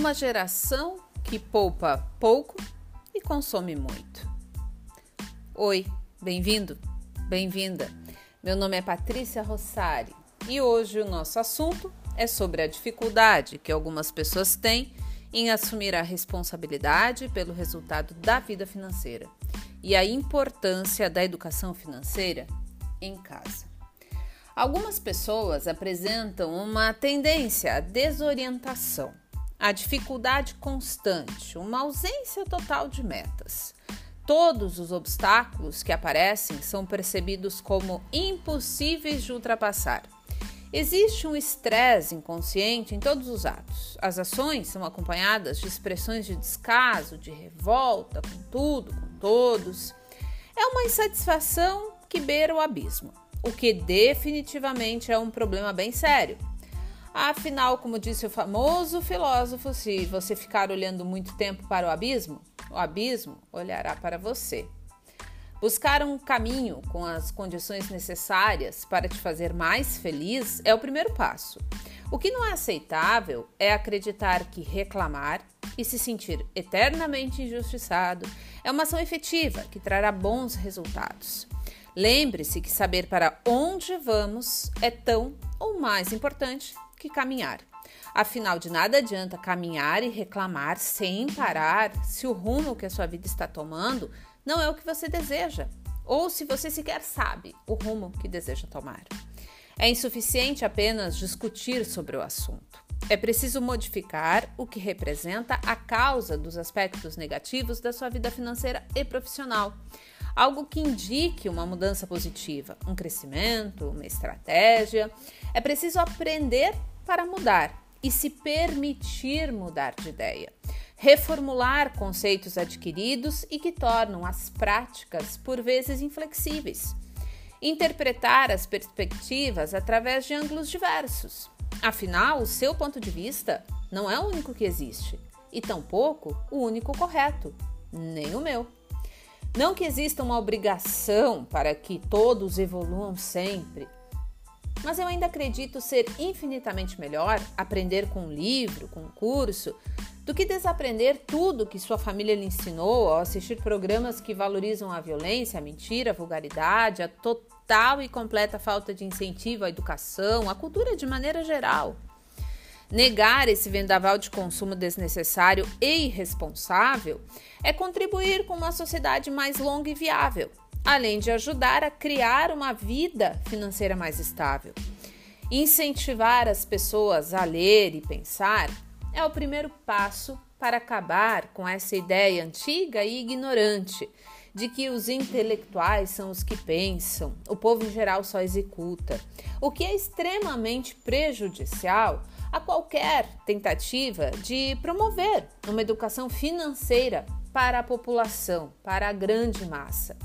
Uma geração que poupa pouco e consome muito. Oi, bem-vindo, bem-vinda. Meu nome é Patrícia Rossari e hoje o nosso assunto é sobre a dificuldade que algumas pessoas têm em assumir a responsabilidade pelo resultado da vida financeira e a importância da educação financeira em casa. Algumas pessoas apresentam uma tendência à desorientação, à dificuldade constante, uma ausência total de metas. Todos os obstáculos que aparecem são percebidos como impossíveis de ultrapassar. Existe um estresse inconsciente em todos os atos. As ações são acompanhadas de expressões de descaso, de revolta com tudo, com todos. É uma insatisfação que beira o abismo o que definitivamente é um problema bem sério. Afinal, como disse o famoso filósofo, se você ficar olhando muito tempo para o abismo, o abismo olhará para você. Buscar um caminho com as condições necessárias para te fazer mais feliz é o primeiro passo. O que não é aceitável é acreditar que reclamar e se sentir eternamente injustiçado é uma ação efetiva que trará bons resultados. Lembre-se que saber para onde vamos é tão ou mais importante que caminhar. Afinal, de nada adianta caminhar e reclamar sem parar se o rumo que a sua vida está tomando não é o que você deseja, ou se você sequer sabe o rumo que deseja tomar. É insuficiente apenas discutir sobre o assunto. É preciso modificar o que representa a causa dos aspectos negativos da sua vida financeira e profissional algo que indique uma mudança positiva, um crescimento, uma estratégia. É preciso aprender para mudar e se permitir mudar de ideia. Reformular conceitos adquiridos e que tornam as práticas por vezes inflexíveis. Interpretar as perspectivas através de ângulos diversos. Afinal, o seu ponto de vista não é o único que existe e tampouco o único correto, nem o meu. Não que exista uma obrigação para que todos evoluam sempre, mas eu ainda acredito ser infinitamente melhor aprender com um livro, com um curso, do que desaprender tudo que sua família lhe ensinou ao assistir programas que valorizam a violência, a mentira, a vulgaridade, a total e completa falta de incentivo à educação, à cultura de maneira geral. Negar esse vendaval de consumo desnecessário e irresponsável é contribuir com uma sociedade mais longa e viável, além de ajudar a criar uma vida financeira mais estável. Incentivar as pessoas a ler e pensar é o primeiro passo para acabar com essa ideia antiga e ignorante de que os intelectuais são os que pensam, o povo em geral só executa, o que é extremamente prejudicial a qualquer tentativa de promover uma educação financeira para a população, para a grande massa.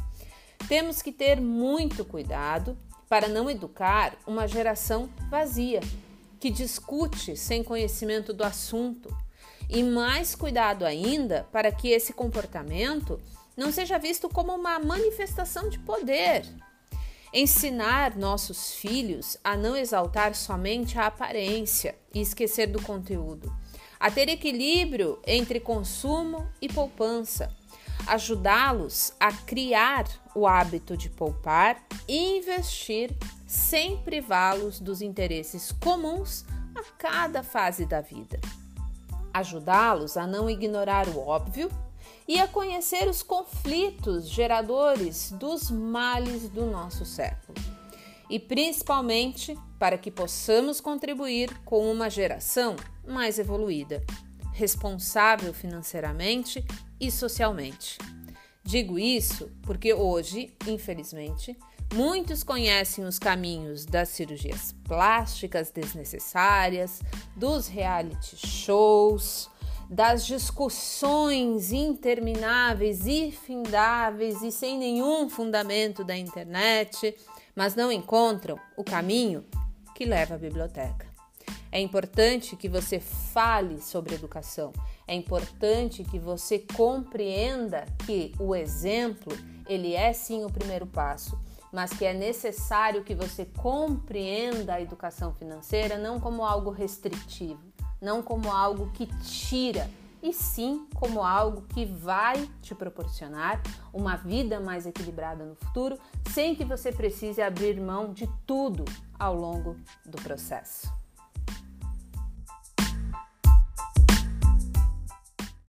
Temos que ter muito cuidado para não educar uma geração vazia, que discute sem conhecimento do assunto, e mais cuidado ainda para que esse comportamento não seja visto como uma manifestação de poder, Ensinar nossos filhos a não exaltar somente a aparência e esquecer do conteúdo, a ter equilíbrio entre consumo e poupança, ajudá-los a criar o hábito de poupar e investir sem privá-los dos interesses comuns a cada fase da vida. Ajudá-los a não ignorar o óbvio e a conhecer os conflitos geradores dos males do nosso século. E principalmente para que possamos contribuir com uma geração mais evoluída, responsável financeiramente e socialmente. Digo isso porque hoje, infelizmente, muitos conhecem os caminhos das cirurgias plásticas desnecessárias, dos reality shows, das discussões intermináveis e findáveis e sem nenhum fundamento da internet, mas não encontram o caminho que leva à biblioteca. É importante que você fale sobre educação. É importante que você compreenda que o exemplo, ele é sim o primeiro passo, mas que é necessário que você compreenda a educação financeira não como algo restritivo, não como algo que tira, e sim como algo que vai te proporcionar uma vida mais equilibrada no futuro, sem que você precise abrir mão de tudo ao longo do processo.